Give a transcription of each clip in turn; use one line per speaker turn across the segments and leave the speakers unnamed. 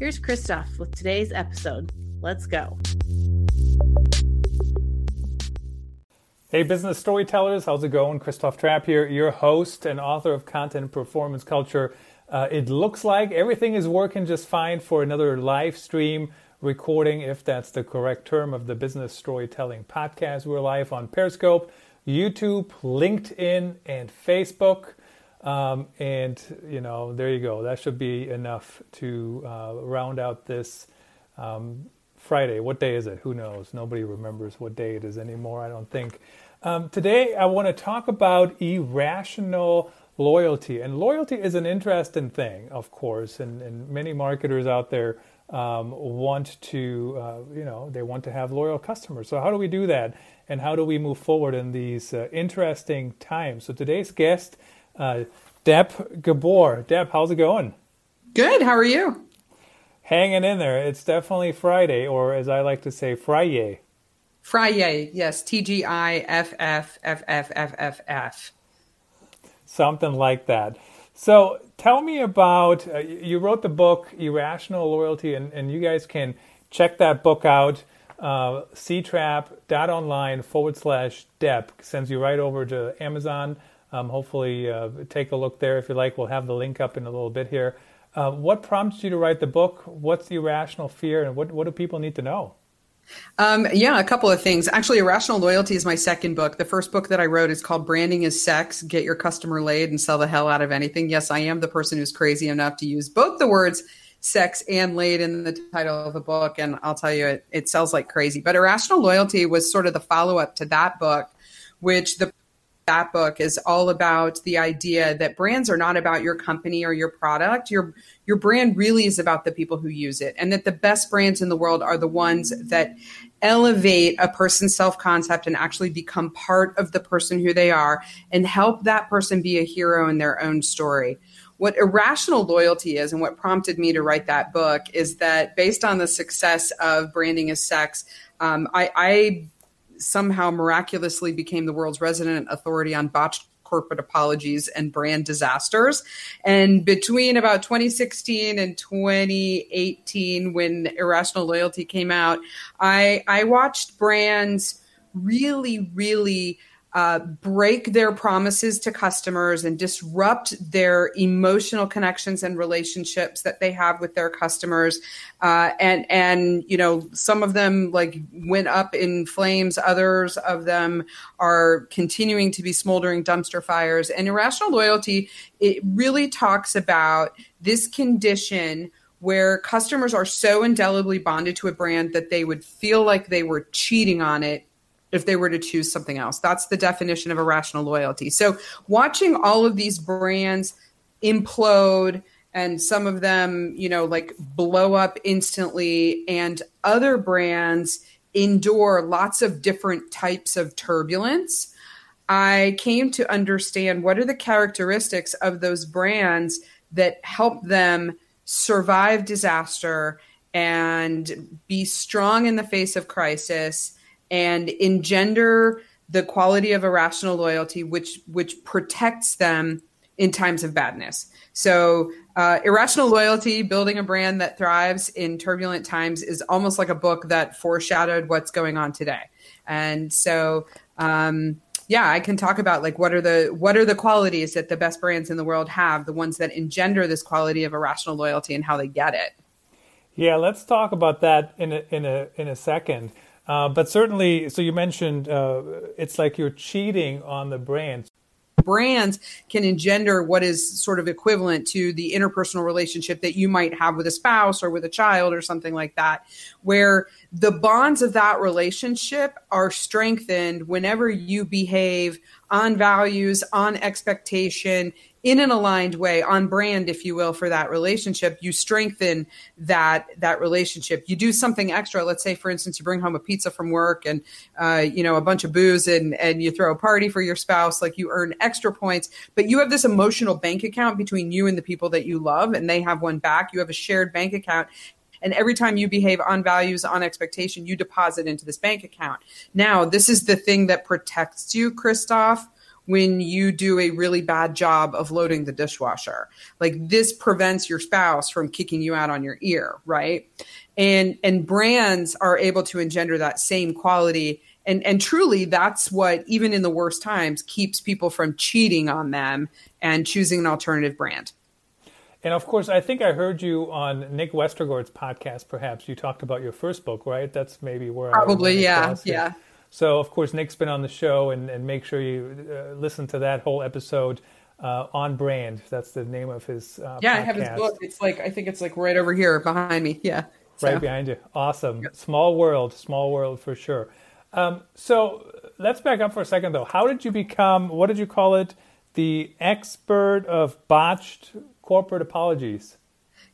Here's Christoph with today's episode. Let's go.
Hey, business storytellers, how's it going? Christoph Trapp here, your host and author of Content Performance Culture. Uh, it looks like everything is working just fine for another live stream recording, if that's the correct term, of the Business Storytelling Podcast. We're live on Periscope, YouTube, LinkedIn, and Facebook. Um, and you know, there you go. That should be enough to uh, round out this um, Friday. What day is it? Who knows? Nobody remembers what day it is anymore. I don't think. Um, today, I want to talk about irrational loyalty, and loyalty is an interesting thing, of course. And, and many marketers out there um, want to, uh, you know, they want to have loyal customers. So how do we do that? And how do we move forward in these uh, interesting times? So today's guest uh, Deb Gabor. Deb, how's it going?
Good. How are you?
Hanging in there. It's definitely Friday, or as I like to say, Friday.
Friday, yes. T G I F F F F F F F.
Something like that. So tell me about, uh, you wrote the book, Irrational Loyalty, and, and you guys can check that book out. Uh, ctrap.online forward slash Deb sends you right over to Amazon um, hopefully, uh, take a look there if you like. We'll have the link up in a little bit here. Uh, what prompts you to write the book? What's the irrational fear, and what, what do people need to know?
Um, yeah, a couple of things. Actually, Irrational Loyalty is my second book. The first book that I wrote is called Branding is Sex Get Your Customer Laid and Sell the Hell Out of Anything. Yes, I am the person who's crazy enough to use both the words sex and laid in the title of the book. And I'll tell you, it, it sells like crazy. But Irrational Loyalty was sort of the follow up to that book, which the that book is all about the idea that brands are not about your company or your product. Your your brand really is about the people who use it, and that the best brands in the world are the ones that elevate a person's self concept and actually become part of the person who they are, and help that person be a hero in their own story. What irrational loyalty is, and what prompted me to write that book, is that based on the success of branding as sex, um, I, I somehow miraculously became the world's resident authority on botched corporate apologies and brand disasters. And between about 2016 and 2018, when Irrational Loyalty came out, I, I watched brands really, really uh, break their promises to customers and disrupt their emotional connections and relationships that they have with their customers. Uh, and and you know some of them like went up in flames. Others of them are continuing to be smoldering dumpster fires. And irrational loyalty it really talks about this condition where customers are so indelibly bonded to a brand that they would feel like they were cheating on it if they were to choose something else. That's the definition of irrational loyalty. So watching all of these brands implode and some of them, you know, like blow up instantly and other brands endure lots of different types of turbulence. I came to understand what are the characteristics of those brands that help them survive disaster and be strong in the face of crisis and engender the quality of irrational loyalty which which protects them in times of badness. So uh, irrational loyalty building a brand that thrives in turbulent times is almost like a book that foreshadowed what's going on today. And so um, yeah i can talk about like what are the what are the qualities that the best brands in the world have the ones that engender this quality of irrational loyalty and how they get it?
Yeah let's talk about that in a in a in a second uh, but certainly, so you mentioned uh, it's like you're cheating on the brand.
Brands can engender what is sort of equivalent to the interpersonal relationship that you might have with a spouse or with a child or something like that, where the bonds of that relationship are strengthened whenever you behave on values, on expectation, in an aligned way on brand if you will for that relationship you strengthen that that relationship. You do something extra. Let's say for instance you bring home a pizza from work and uh, you know a bunch of booze and and you throw a party for your spouse like you earn extra points. But you have this emotional bank account between you and the people that you love and they have one back. You have a shared bank account. And every time you behave on values, on expectation, you deposit into this bank account. Now, this is the thing that protects you, Christoph, when you do a really bad job of loading the dishwasher. Like this prevents your spouse from kicking you out on your ear, right? And and brands are able to engender that same quality and and truly that's what even in the worst times keeps people from cheating on them and choosing an alternative brand.
And of course, I think I heard you on Nick Westergaard's podcast. Perhaps you talked about your first book, right? That's maybe where
probably, yeah, yeah.
So, of course, Nick's been on the show, and, and make sure you uh, listen to that whole episode uh, on brand. That's the name of his. Uh,
yeah, podcast. I have his book. It's like I think it's like right over here behind me. Yeah,
so. right behind you. Awesome. Yep. Small world, small world for sure. Um, so let's back up for a second, though. How did you become? What did you call it? The expert of botched corporate apologies.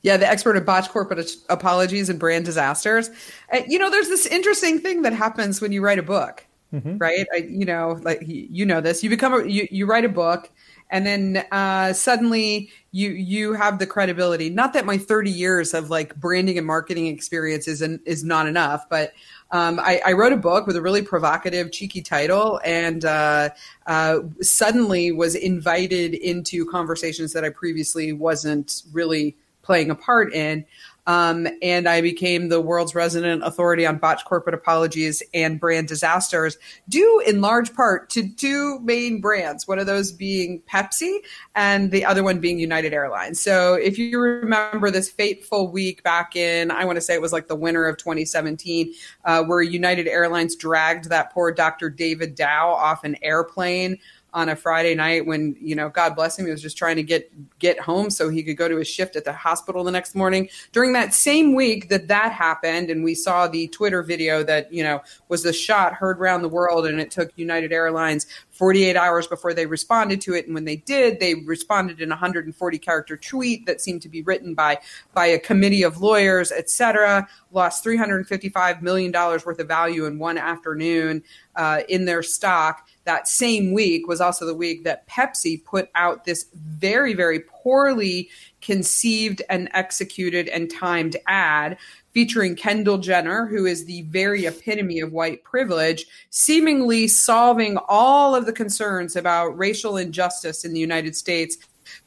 Yeah, the expert of botched corporate apologies and brand disasters. Uh, you know, there's this interesting thing that happens when you write a book, mm-hmm. right? I, you know, like you know this. You become a, you you write a book, and then uh, suddenly you you have the credibility. Not that my 30 years of like branding and marketing experience is is not enough, but um, I, I, wrote a book with a really provocative, cheeky title, and uh, uh, suddenly was invited into conversations that I previously wasn't really playing a part in. Um, and I became the world's resident authority on botched corporate apologies and brand disasters, due in large part to two main brands, one of those being Pepsi and the other one being United Airlines. So if you remember this fateful week back in, I want to say it was like the winter of 2017, uh, where United Airlines dragged that poor Dr. David Dao off an airplane on a Friday night when, you know, God bless him, he was just trying to get get home so he could go to his shift at the hospital the next morning. During that same week that that happened and we saw the Twitter video that, you know, was the shot heard around the world and it took United Airlines 48 hours before they responded to it. And when they did they responded in a 140 character tweet that seemed to be written by by a committee of lawyers etc lost 355 million dollars worth of value in one afternoon uh, in their stock that same week was also the week that Pepsi put out this very, very poorly conceived and executed and timed ad featuring Kendall Jenner, who is the very epitome of white privilege, seemingly solving all of the concerns about racial injustice in the United States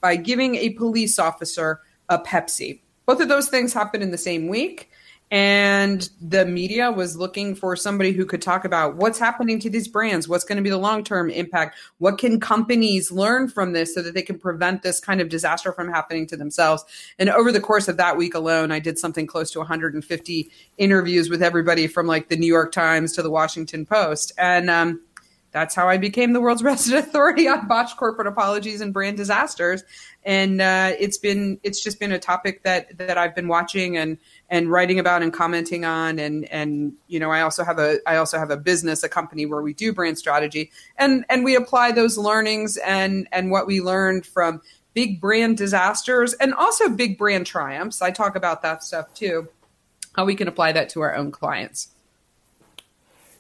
by giving a police officer a Pepsi. Both of those things happened in the same week and the media was looking for somebody who could talk about what's happening to these brands what's going to be the long-term impact what can companies learn from this so that they can prevent this kind of disaster from happening to themselves. And over the course of that week alone i did something close to 150 interviews with everybody from like the new york times to the washington post. And um, that's how I became the world's resident authority on botched corporate apologies and brand disasters. And uh, it's been it's just been a topic that that I've been watching and and writing about and commenting on. And and you know I also have a I also have a business a company where we do brand strategy and and we apply those learnings and and what we learned from big brand disasters and also big brand triumphs. I talk about that stuff too. How we can apply that to our own clients.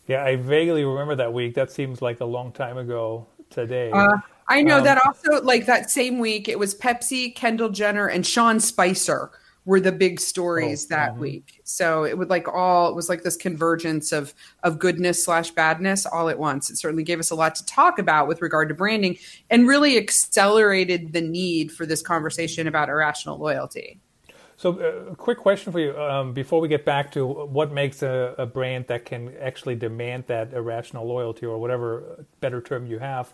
Yeah, I vaguely remember that week. That seems like a long time ago today. Uh,
I know um, that also, like that same week, it was Pepsi, Kendall Jenner, and Sean Spicer were the big stories oh, that uh-huh. week. So it would like all it was like this convergence of of goodness slash badness all at once. It certainly gave us a lot to talk about with regard to branding, and really accelerated the need for this conversation about irrational loyalty.
So, uh, a quick question for you um, before we get back to what makes a, a, brand that can actually demand that irrational loyalty or whatever better term you have.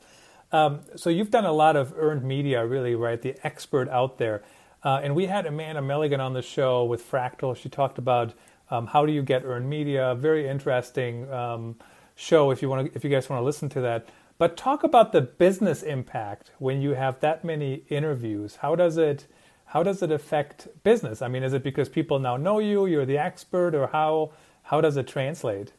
Um, so, you've done a lot of earned media, really, right? The expert out there. Uh, and we had Amanda Milligan on the show with Fractl. She talked about um, how do you get earned media. Very interesting um, show if you want to, if you guys want to listen to that. But talk about the business impact when you have that many interviews. How does it how does it affect business? I mean, is it because people now know you, you're the expert, or how how does it translate?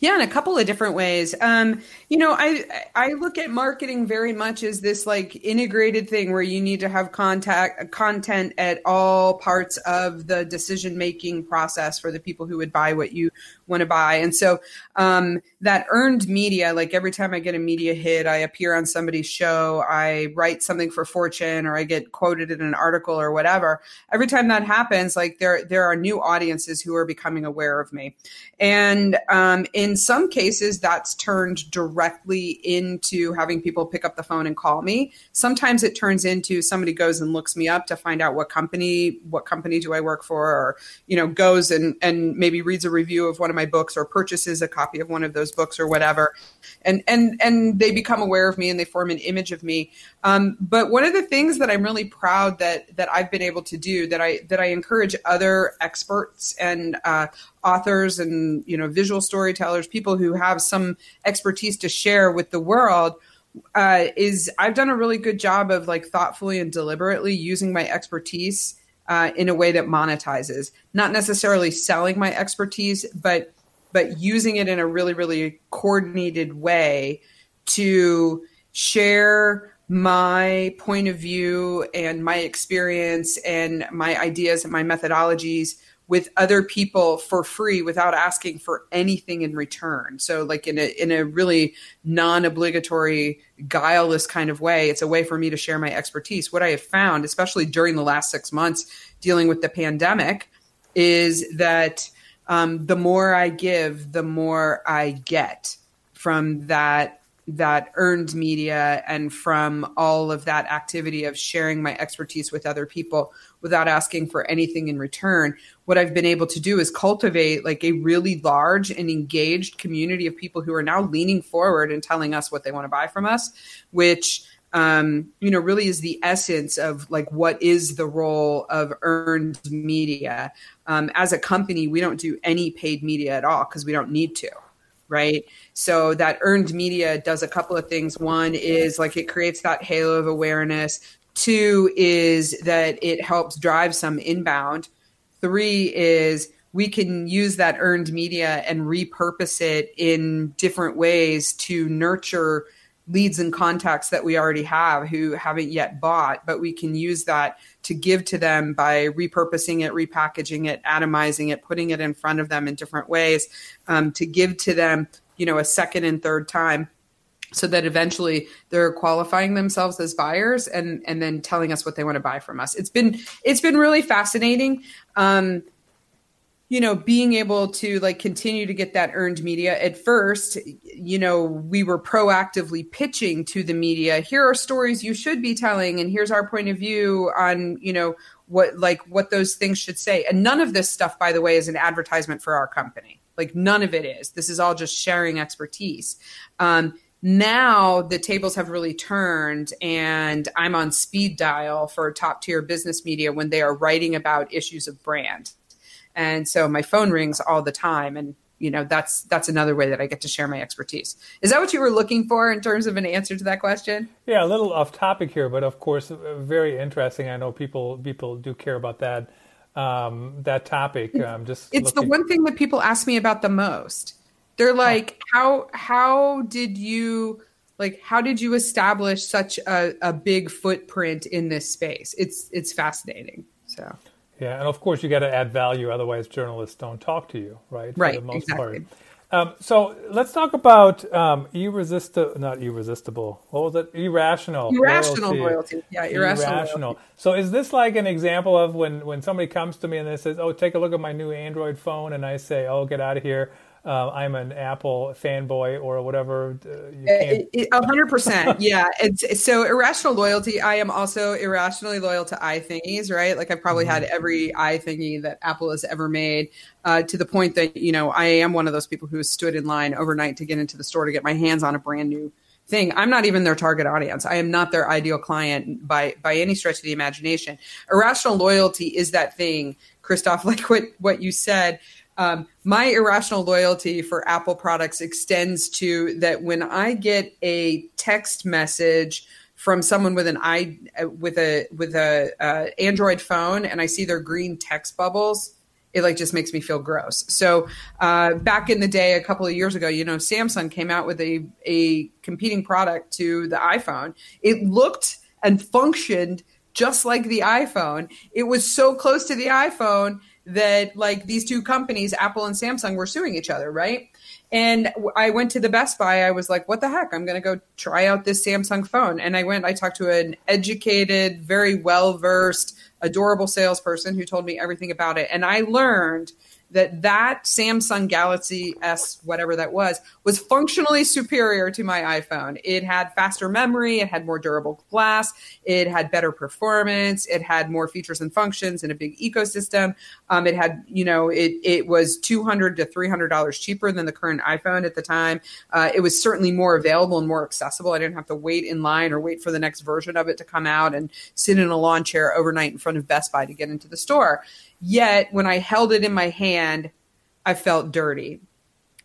Yeah, in a couple of different ways. Um, you know, I I look at marketing very much as this like integrated thing where you need to have contact content at all parts of the decision making process for the people who would buy what you want to buy. And so um, that earned media, like every time I get a media hit, I appear on somebody's show, I write something for Fortune, or I get quoted in an article or whatever. Every time that happens, like there there are new audiences who are becoming aware of me, and um, in some cases, that's turned directly into having people pick up the phone and call me. Sometimes it turns into somebody goes and looks me up to find out what company, what company do I work for, or you know, goes and and maybe reads a review of one of my books or purchases a copy of one of those books or whatever, and and and they become aware of me and they form an image of me. Um, but one of the things that I'm really proud that that I've been able to do that I that I encourage other experts and uh, authors and you know visual storytellers, people who have some expertise to share with the world. Uh, is I've done a really good job of like thoughtfully and deliberately using my expertise uh, in a way that monetizes, not necessarily selling my expertise, but but using it in a really really coordinated way to share my point of view and my experience and my ideas and my methodologies with other people for free without asking for anything in return. So like in a in a really non-obligatory, guileless kind of way, it's a way for me to share my expertise. What I have found, especially during the last 6 months dealing with the pandemic, is that um, the more I give, the more I get from that that earned media and from all of that activity of sharing my expertise with other people without asking for anything in return. What i've been able to do is cultivate like a really large and engaged community of people who are now leaning forward and telling us what they want to buy from us which um, you know really is the essence of like what is the role of earned media um, as a company we don't do any paid media at all because we don't need to right? So that earned media does a couple of things. One is like it creates that halo of awareness. Two is that it helps drive some inbound. Three is we can use that earned media and repurpose it in different ways to nurture leads and contacts that we already have who haven't yet bought, but we can use that to give to them by repurposing it, repackaging it, atomizing it, putting it in front of them in different ways um, to give to them, you know, a second and third time so that eventually they're qualifying themselves as buyers and and then telling us what they want to buy from us. It's been it's been really fascinating. Um, you know being able to like continue to get that earned media. At first you know we were proactively pitching to the media. Here are stories you should be telling and here's our point of view on you know what like what those things should say. And none of this stuff by the way is an advertisement for our company. Like none of it is. This is all just sharing expertise. Um, now the tables have really turned and i'm on speed dial for top tier business media when they are writing about issues of brand and so my phone rings all the time and you know that's that's another way that i get to share my expertise. Is that what you were looking for in terms of an answer to that question?
Yeah a little off topic here but of course very interesting. I know people people do care about that um, that topic. Um, just
it's looking- the one thing that people ask me about the most. They're like how how did you like how did you establish such a, a big footprint in this space? It's it's fascinating so
yeah, and of course you got to add value, otherwise journalists don't talk to you, right?
Right. For the most exactly. part.
Um, so let's talk about um, irresistible, not irresistible. What was it? Irrational.
Irrational loyalty. loyalty. Yeah, irrational.
irrational. So is this like an example of when when somebody comes to me and they says, "Oh, take a look at my new Android phone," and I say, "Oh, get out of here." Uh, I'm an Apple fanboy or whatever.
Uh, a hundred percent, yeah. It's so irrational loyalty. I am also irrationally loyal to iThingies, right? Like I've probably mm-hmm. had every iThingy that Apple has ever made, uh, to the point that you know I am one of those people who stood in line overnight to get into the store to get my hands on a brand new thing. I'm not even their target audience. I am not their ideal client by by any stretch of the imagination. Irrational loyalty is that thing, Christoph, like what what you said um, my irrational loyalty for Apple products extends to that when I get a text message from someone with an i with a with a uh, Android phone and I see their green text bubbles, it like just makes me feel gross. So uh, back in the day, a couple of years ago, you know, Samsung came out with a a competing product to the iPhone. It looked and functioned just like the iPhone. It was so close to the iPhone that like these two companies, Apple and Samsung, were suing each other, right? And I went to the Best Buy. I was like, what the heck? I'm going to go try out this Samsung phone. And I went, I talked to an educated, very well versed, adorable salesperson who told me everything about it. And I learned that that Samsung Galaxy S whatever that was was functionally superior to my iPhone. It had faster memory, it had more durable glass, it had better performance, it had more features and functions and a big ecosystem. Um, it had, you know, it it was two hundred to three hundred dollars cheaper than the current iPhone at the time. Uh, it was certainly more available and more accessible. I didn't have to wait in line or wait for the next version of it to come out and sit in a lawn chair overnight in front of Best Buy to get into the store. Yet when I held it in my hand, I felt dirty.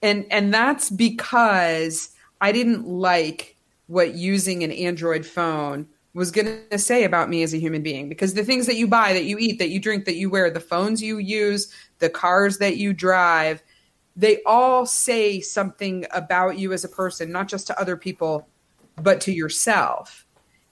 And and that's because I didn't like what using an Android phone was going to say about me as a human being because the things that you buy, that you eat, that you drink, that you wear, the phones you use, the cars that you drive, they all say something about you as a person, not just to other people, but to yourself.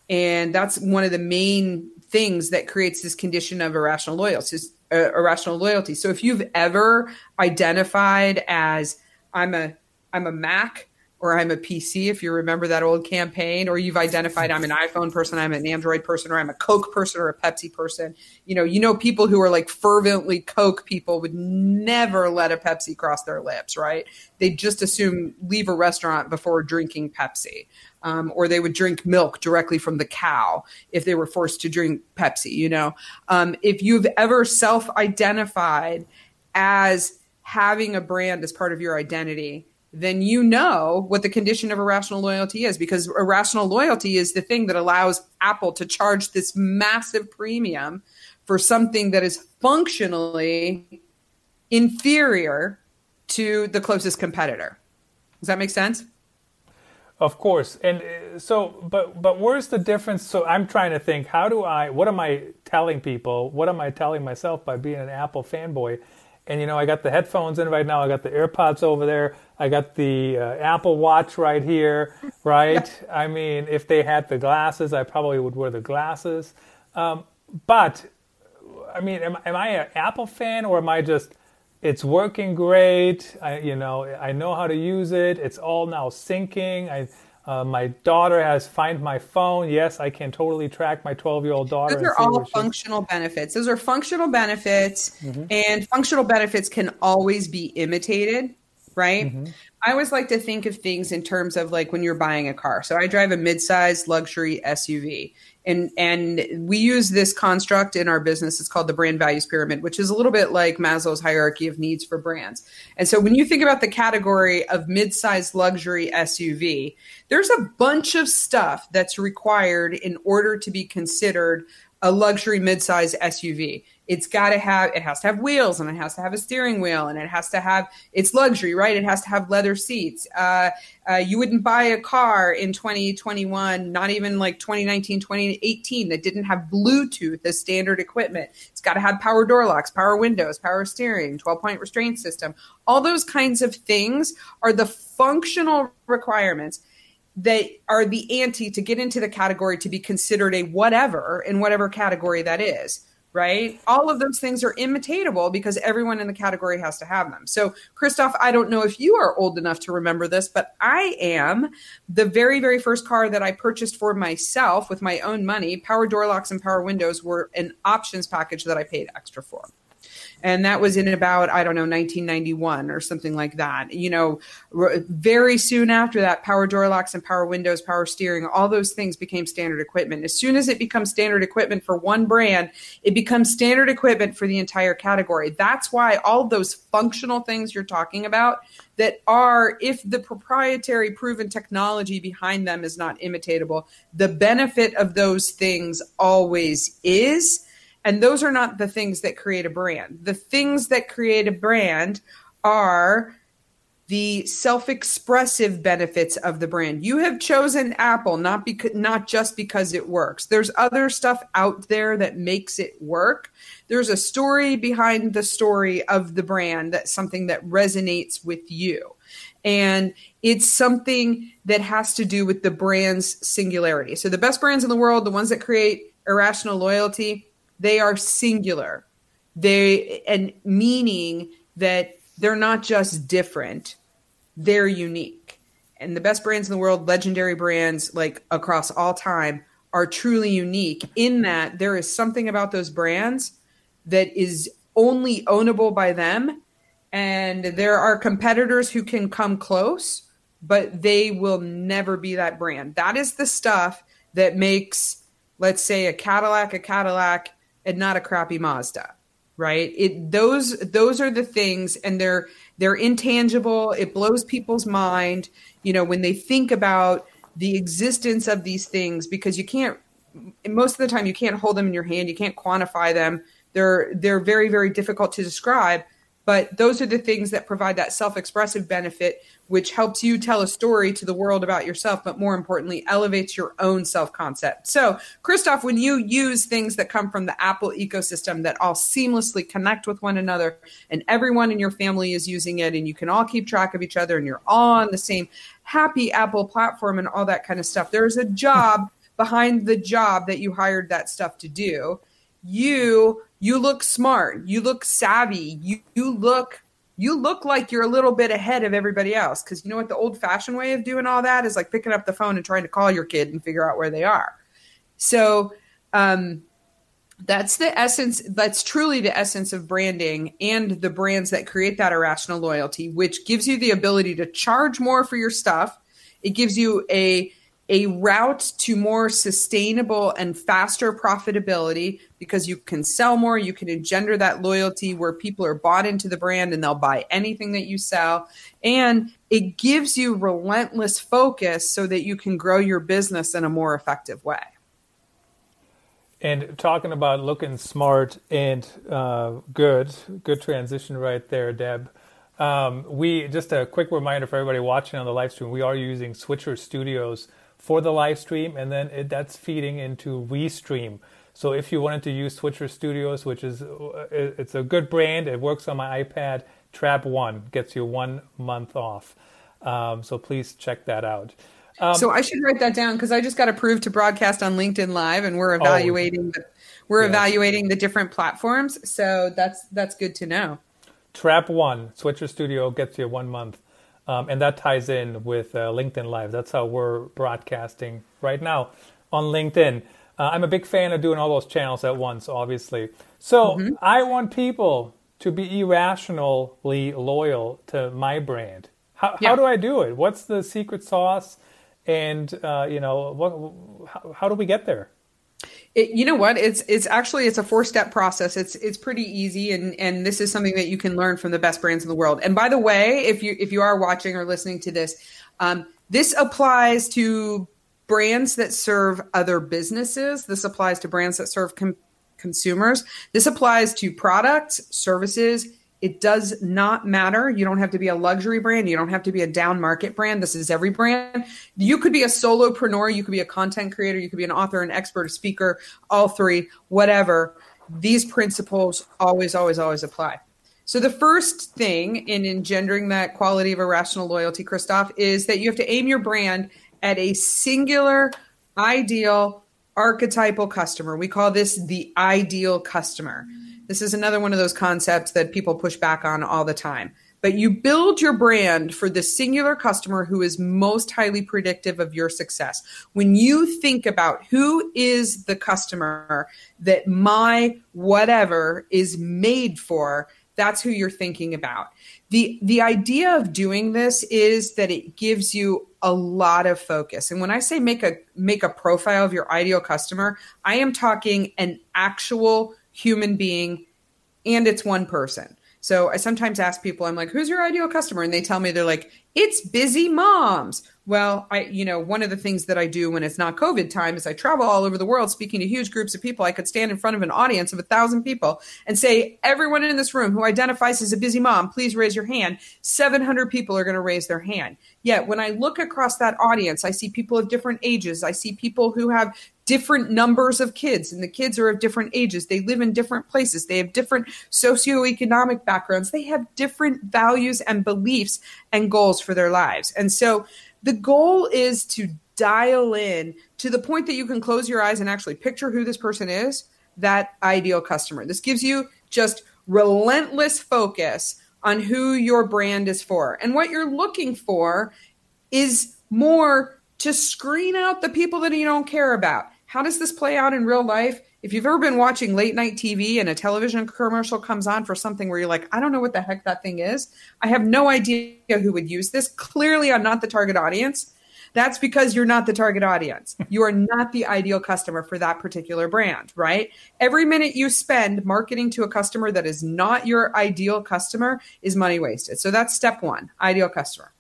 And that's one of the main things that creates this condition of irrational loyalty uh, irrational loyalty. So if you've ever identified as I'm a I'm a Mac or I'm a PC, if you remember that old campaign, or you've identified I'm an iPhone person, I'm an Android person, or I'm a Coke person or a Pepsi person. You know, you know people who are like fervently Coke people would never let a Pepsi cross their lips, right? They just assume leave a restaurant before drinking Pepsi um, or they would drink milk directly from the cow if they were forced to drink Pepsi. You know, um, if you've ever self-identified as having a brand as part of your identity, then you know what the condition of irrational loyalty is because irrational loyalty is the thing that allows Apple to charge this massive premium for something that is functionally inferior to the closest competitor. Does that make sense?
Of course, and uh, so, but but where's the difference? So I'm trying to think. How do I? What am I telling people? What am I telling myself by being an Apple fanboy? And you know, I got the headphones in right now. I got the AirPods over there. I got the uh, Apple Watch right here. Right? Yeah. I mean, if they had the glasses, I probably would wear the glasses. Um, but I mean, am, am I an Apple fan or am I just? It's working great. I, you know, I know how to use it. It's all now syncing. I, uh, my daughter has find my phone. Yes, I can totally track my 12 year old daughter.
Those are all functional benefits. Those are functional benefits, mm-hmm. and functional benefits can always be imitated, right? Mm-hmm. I always like to think of things in terms of like when you're buying a car. So I drive a mid-sized luxury SUV and and we use this construct in our business. It's called the brand values pyramid which is a little bit like maslow's hierarchy of needs for brands. And so when you think about the category of mid-sized luxury suv there's a bunch of stuff that's required in order to be considered a luxury mid-sized suv it's got to have it has to have wheels and it has to have a steering wheel and it has to have it's luxury right? It has to have leather seats. Uh, uh, you wouldn't buy a car in 2021 not even like 2019 2018 that didn't have bluetooth as standard equipment. It's got to have power door locks power windows power steering 12 point restraint system. All those kinds of things are the functional requirements that are the ante to get into the category to be considered a whatever in whatever category that is right? All of those things are imitatable because everyone in the category has to have them. So, Christoph, I don't know if you are old enough to remember this, but I am. The very, very first car that I purchased for myself with my own money, power door locks and power windows were an options package that I paid extra for and that was in about i don't know 1991 or something like that. You know very soon after that power door locks and power windows power steering all those things became standard equipment. As soon as it becomes standard equipment for one brand it becomes standard equipment for the entire category. That's why all those functional things you're talking about that are if the proprietary proven technology behind them is not imitatable the benefit of those things always is and those are not the things that create a brand. The things that create a brand are the self-expressive benefits of the brand. You have chosen Apple not because not just because it works. There's other stuff out there that makes it work. There's a story behind the story of the brand that's something that resonates with you. And it's something that has to do with the brand's singularity. So the best brands in the world, the ones that create irrational loyalty, they are singular. They and meaning that they're not just different, they're unique. And the best brands in the world, legendary brands like across all time, are truly unique in that there is something about those brands that is only ownable by them. And there are competitors who can come close, but they will never be that brand. That is the stuff that makes, let's say, a Cadillac a Cadillac and not a crappy Mazda right? It those those are the things and they're they're intangible. It blows people's mind you know when they think about the existence of these things because you can't most of the time you can't hold them in your hand you can't quantify them. They're they're very very difficult to describe but those are the things that provide that self-expressive benefit which helps you tell a story to the world about yourself but more importantly elevates your own self-concept. So christoph when you use things that come from the apple ecosystem that all seamlessly connect with one another and everyone in your family is using it and you can all keep track of each other and you're all on the same happy apple platform and all that kind of stuff there's a job behind the job that you hired that stuff to do you you look smart you look savvy you, you look you look like you're a little bit ahead of everybody else. Because you know what the old fashioned way of doing all that is? Like picking up the phone and trying to call your kid and figure out where they are. So um, that's the essence that's truly the essence of branding and the brands that create that irrational loyalty which gives you the ability to charge more for your stuff. It gives you a a route to more sustainable and faster profitability because you can sell more, you can engender that loyalty where people are bought into the brand and they'll buy anything that you sell. And it gives you relentless focus so that you can grow your business in a more effective way.
And talking about looking smart and uh, good, good transition right there, Deb. Um, we just a quick reminder for everybody watching on the live stream. We are using Switcher Studios for the live stream, and then it, that's feeding into Restream. So if you wanted to use Switcher Studios, which is uh, it's a good brand, it works on my iPad. Trap One gets you one month off. Um, so please check that out.
Um, so I should write that down because I just got approved to broadcast on LinkedIn Live, and we're oh, evaluating oh, the, we're yes. evaluating the different platforms. So that's that's good to know.
Trap One Switcher Studio gets you one month um, and that ties in with uh, LinkedIn Live. That's how we're broadcasting right now on LinkedIn. Uh, I'm a big fan of doing all those channels at once, obviously. So mm-hmm. I want people to be irrationally loyal to my brand. How, yeah. how do I do it? What's the secret sauce? And uh, you know, what, how, how do we get there?
It, you know what? It's it's actually it's a four step process. It's it's pretty easy, and and this is something that you can learn from the best brands in the world. And by the way, if you if you are watching or listening to this, um, this applies to brands that serve other businesses. This applies to brands that serve com- consumers. This applies to products, services, it does not matter. You don't have to be a luxury brand. You don't have to be a down market brand. This is every brand. You could be a solopreneur. You could be a content creator. You could be an author, an expert, a speaker, all three, whatever. These principles always, always, always apply. So the first thing in engendering that quality of irrational loyalty, Christoph, is that you have to aim your brand at a singular, ideal, archetypal customer. We call this the ideal customer. This is another one of those concepts that people push back on all the time. But you build your brand for the singular customer who is most highly predictive of your success. When you think about who is the customer that my whatever is made for, that's who you're thinking about. The the idea of doing this is that it gives you a lot of focus. And when I say make a make a profile of your ideal customer, I am talking an actual human being and it's one person. So I sometimes ask people, I'm like, who's your ideal customer? And they tell me they're like, it's busy moms. Well, I, you know, one of the things that I do when it's not COVID time is I travel all over the world speaking to huge groups of people. I could stand in front of an audience of a thousand people and say, everyone in this room who identifies as a busy mom, please raise your hand. 700 people are going to raise their hand. Yet when I look across that audience, I see people of different ages. I see people who have different numbers of kids and the kids are of different ages. They live in different places. They have different socioeconomic backgrounds. They have different values and beliefs and goals for their lives. And so the goal is to dial in to the point that you can close your eyes and actually picture who this person is that ideal customer. This gives you just relentless focus on who your brand is for. And what you're looking for is more to screen out the people that you don't care about how does this play out in real life? If you've ever been watching late night TV and a television commercial comes on for something where you're like, I don't know what the heck that thing is. I have no idea who would use this. Clearly, I'm not the target audience. That's because you're not the target audience. You are not the ideal customer for that particular brand, right? Every minute you spend marketing to a customer that is not your ideal customer is money wasted. So that's step one ideal customer.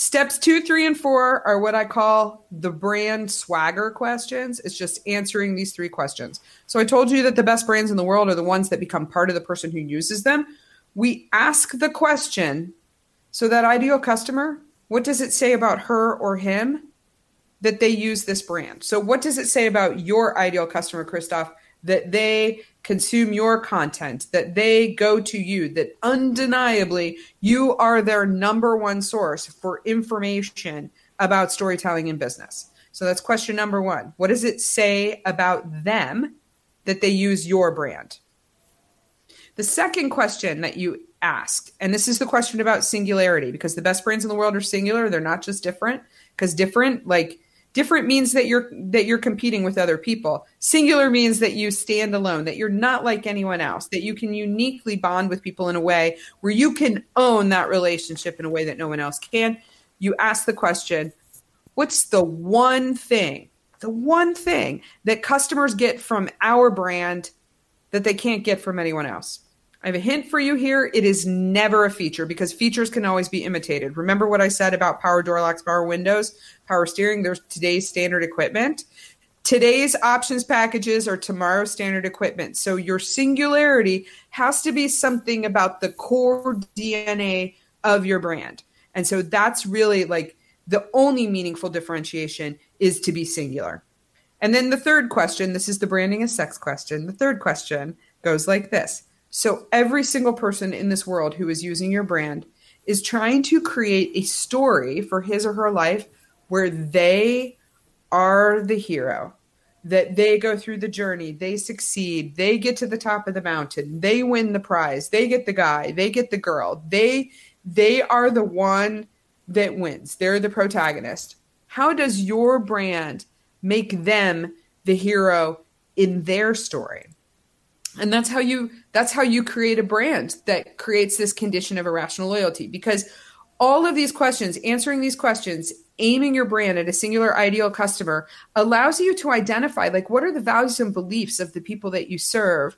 Steps two, three, and four are what I call the brand swagger questions. It's just answering these three questions. So I told you that the best brands in the world are the ones that become part of the person who uses them. We ask the question so that ideal customer, what does it say about her or him that they use this brand? So, what does it say about your ideal customer, Christoph, that they consume your content, that they go to you, that undeniably you are their number one source for information about storytelling in business. So that's question number one. What does it say about them that they use your brand? The second question that you asked, and this is the question about singularity, because the best brands in the world are singular, they're not just different, because different, like, different means that you're that you're competing with other people. Singular means that you stand alone that you're not like anyone else that you can uniquely bond with people in a way where you can own that relationship in a way that no one else can. You ask the question what's the one thing the one thing that customers get from our brand that they can't get from anyone else I have a hint for you here. It is never a feature because features can always be imitated. Remember what I said about power door locks, power windows, power steering? There's today's standard equipment. Today's options packages are tomorrow's standard equipment. So your singularity has to be something about the core DNA of your brand. And so that's really like the only meaningful differentiation is to be singular. And then the third question this is the branding as sex question. The third question goes like this so every single person in this world who is using your brand is trying to create a story for his or her life where they are the hero that they go through the journey, they succeed, they get to the top of the mountain, they win the prize, they get the guy, they get the girl. They they are the one that wins. They're the protagonist. How does your brand make them the hero in their story? And that's how you that's how you create a brand that creates this condition of irrational loyalty. Because all of these questions answering these questions aiming your brand at a singular ideal customer allows you to identify like what are the values and beliefs of the people that you serve?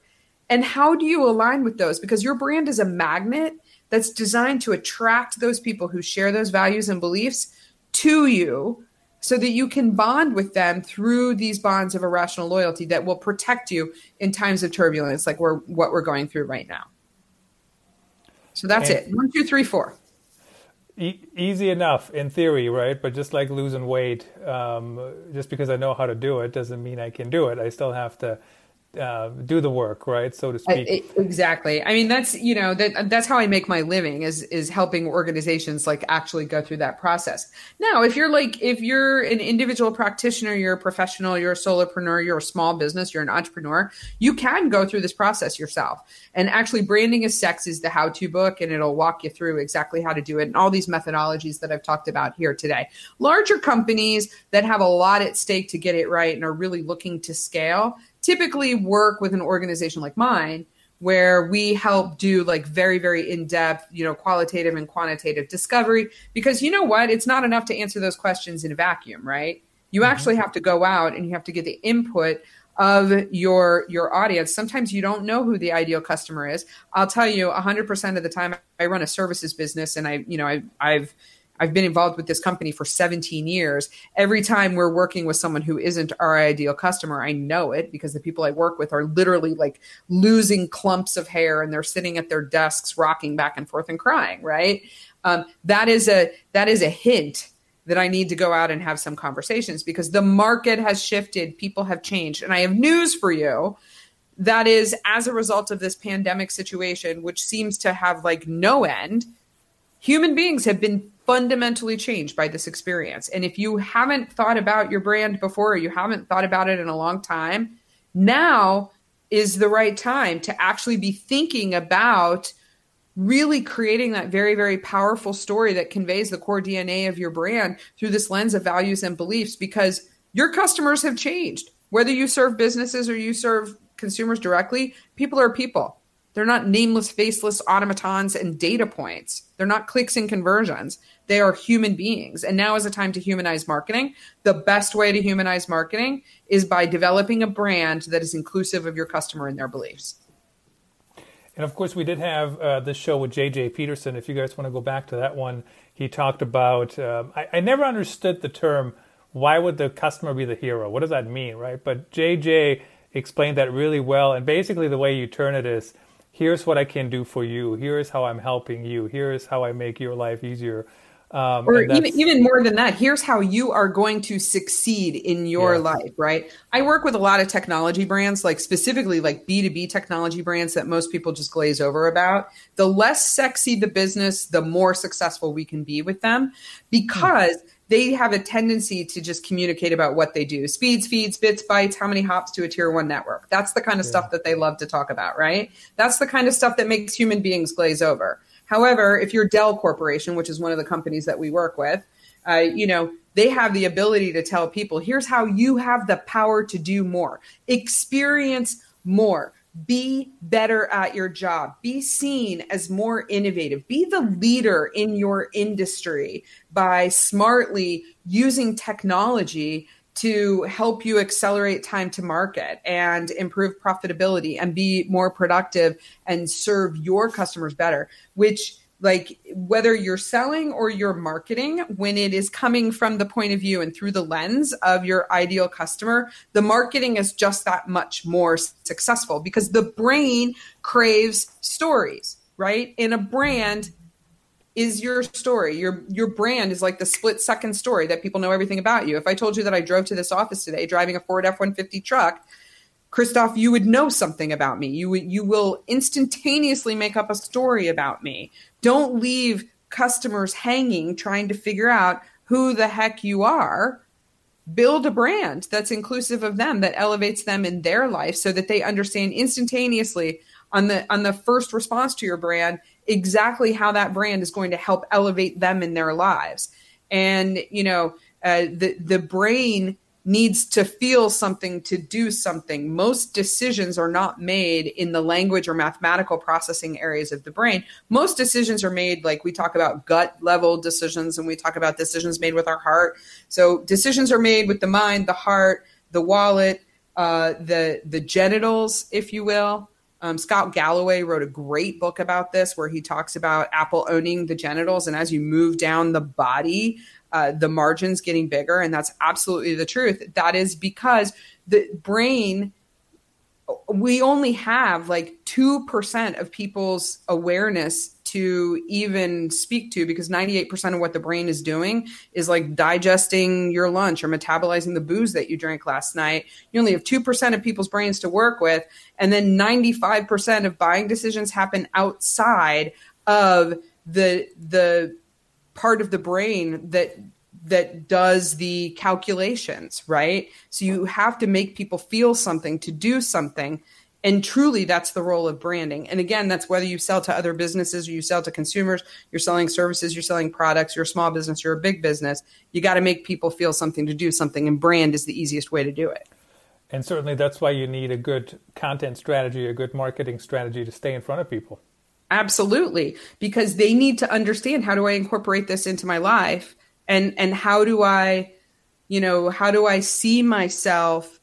And how do you align with those? Because your brand is a magnet that's designed to attract those people who share those values and beliefs to you so that you can bond with them through these bonds of irrational loyalty that will protect you in times of turbulence like we're what we're going through right now. So that's and it. One two three four.
E- easy enough in theory right? But just like losing weight um, just because i know how to do it doesn't mean i can do it. I still have to uh, do the work, right, so to speak.
Exactly. I mean, that's you know that that's how I make my living is is helping organizations like actually go through that process. Now, if you're like if you're an individual practitioner, you're a professional, you're a solopreneur, you're a small business, you're an entrepreneur, you can go through this process yourself. And actually, branding is sex is the how-to book, and it'll walk you through exactly how to do it and all these methodologies that I've talked about here today. Larger companies that have a lot at stake to get it right and are really looking to scale typically work with an organization like mine where we help do like very very in-depth you know qualitative and quantitative discovery because you know what? It's not enough to answer those questions in a vacuum right? You mm-hmm. actually have to go out and you have to get the input of your your audience. Sometimes you don't know who the ideal customer is. I'll tell you 100% of the time i run a services business and i you know I, i've I've been involved with this company for 17 years. Every time we're working with someone who isn't our ideal customer, I know it because the people I work with are literally like losing clumps of hair and they're sitting at their desks rocking back and forth and crying, right? Um, that is a that is a hint that I need to go out and have some conversations because the market has shifted, people have changed. And I have news for you. That is as a result of this pandemic situation, which seems to have like no end, human beings have been fundamentally changed by this experience. And if you haven't thought about your brand before, or you haven't thought about it in a long time, now is the right time to actually be thinking about really creating that very, very powerful story that conveys the core DNA of your brand through this lens of values and beliefs because your customers have changed. Whether you serve businesses or you serve consumers directly, people are people. They're not nameless, faceless automatons and data points. They're not clicks and conversions. They are human beings. And now is a time to humanize marketing. The best way to humanize marketing is by developing a brand that is inclusive of your customer and their beliefs.
And of course, we did have uh, this show with JJ Peterson. If you guys want to go back to that one, he talked about. Um, I, I, never understood the term. Why would the customer be the hero? What does that mean, right? But JJ explained that really well. And basically, the way you turn it is here's what I can do for you. Here's how I'm helping you. Here's how I make your life easier.
Um, or even even more than that, here's how you are going to succeed in your yeah. life, right? I work with a lot of technology brands, like specifically like B2B technology brands that most people just glaze over about. The less sexy the business, the more successful we can be with them because mm-hmm. They have a tendency to just communicate about what they do. Speeds, feeds, bits, bytes, how many hops to a tier one network. That's the kind of yeah. stuff that they love to talk about, right? That's the kind of stuff that makes human beings glaze over. However, if you're Dell Corporation, which is one of the companies that we work with, uh, you know, they have the ability to tell people, here's how you have the power to do more, experience more, be better at your job, be seen as more innovative, be the leader in your industry by smartly using technology to help you accelerate time to market and improve profitability and be more productive and serve your customers better, which like whether you're selling or you're marketing when it is coming from the point of view and through the lens of your ideal customer the marketing is just that much more successful because the brain craves stories right in a brand is your story. Your your brand is like the split second story that people know everything about you. If I told you that I drove to this office today driving a Ford F150 truck, Christoph, you would know something about me. You you will instantaneously make up a story about me. Don't leave customers hanging trying to figure out who the heck you are. Build a brand that's inclusive of them that elevates them in their life so that they understand instantaneously on the on the first response to your brand exactly how that brand is going to help elevate them in their lives. And, you know, uh, the, the brain needs to feel something to do something. Most decisions are not made in the language or mathematical processing areas of the brain. Most decisions are made, like we talk about gut level decisions and we talk about decisions made with our heart. So decisions are made with the mind, the heart, the wallet, uh, the the genitals, if you will. Um, Scott Galloway wrote a great book about this where he talks about Apple owning the genitals. And as you move down the body, uh, the margins getting bigger. And that's absolutely the truth. That is because the brain we only have like 2% of people's awareness to even speak to because 98% of what the brain is doing is like digesting your lunch or metabolizing the booze that you drank last night. You only have 2% of people's brains to work with. And then 95% of buying decisions happen outside of the, the part of the brain that that does the calculations, right? So you have to make people feel something to do something. And truly, that's the role of branding. And again, that's whether you sell to other businesses or you sell to consumers, you're selling services, you're selling products, you're a small business, you're a big business. You got to make people feel something to do something, and brand is the easiest way to do it.
And certainly, that's why you need a good content strategy, a good marketing strategy to stay in front of people.
Absolutely, because they need to understand how do I incorporate this into my life and and how do i you know how do i see myself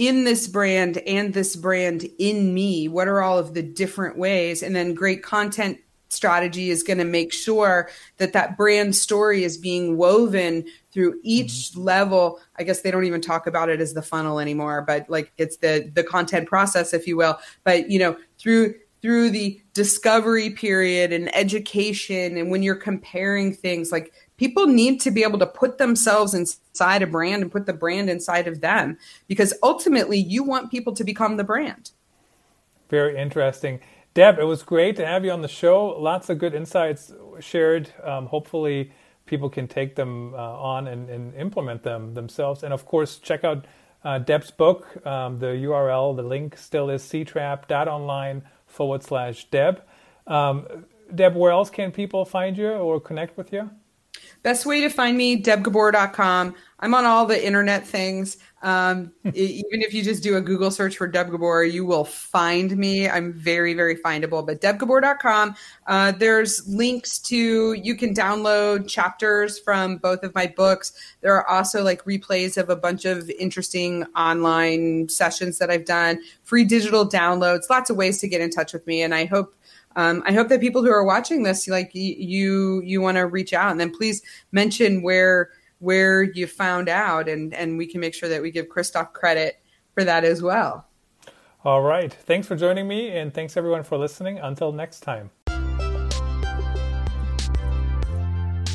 in this brand and this brand in me? What are all of the different ways? And then great content strategy is going to make sure that that brand story is being woven through each mm-hmm. level i guess they don't even talk about it as the funnel anymore but like it's the the content process if you will but you know through through the discovery period and education and when you're comparing things like people need to be able to put themselves inside a brand and put the brand inside of them because ultimately you want people to become the brand
very interesting Deb, it was great to have you on the show. Lots of good insights shared. Um, hopefully, people can take them uh, on and, and, implement them themselves. And of course, check out uh, Deb's book. Um, the URL, the link still is ctrap.online forward slash Deb. Um, Deb, where else can people find you or connect with you?
Best way to find me, debgabor.com. I'm on all the internet things. Um, even if you just do a Google search for Deb Gabor, you will find me. I'm very, very findable. But debgabor.com, uh, there's links to, you can download chapters from both of my books. There are also like replays of a bunch of interesting online sessions that I've done, free digital downloads, lots of ways to get in touch with me. And I hope um, I hope that people who are watching this, like you, you want to reach out and then please mention where where you found out, and and we can make sure that we give Christoph credit for that as well.
All right. Thanks for joining me, and thanks everyone for listening. Until next time.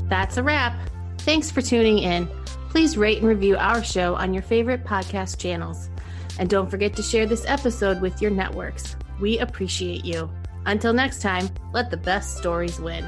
That's a wrap. Thanks for tuning in. Please rate and review our show on your favorite podcast channels. And don't forget to share this episode with your networks. We appreciate you. Until next time, let the best stories win.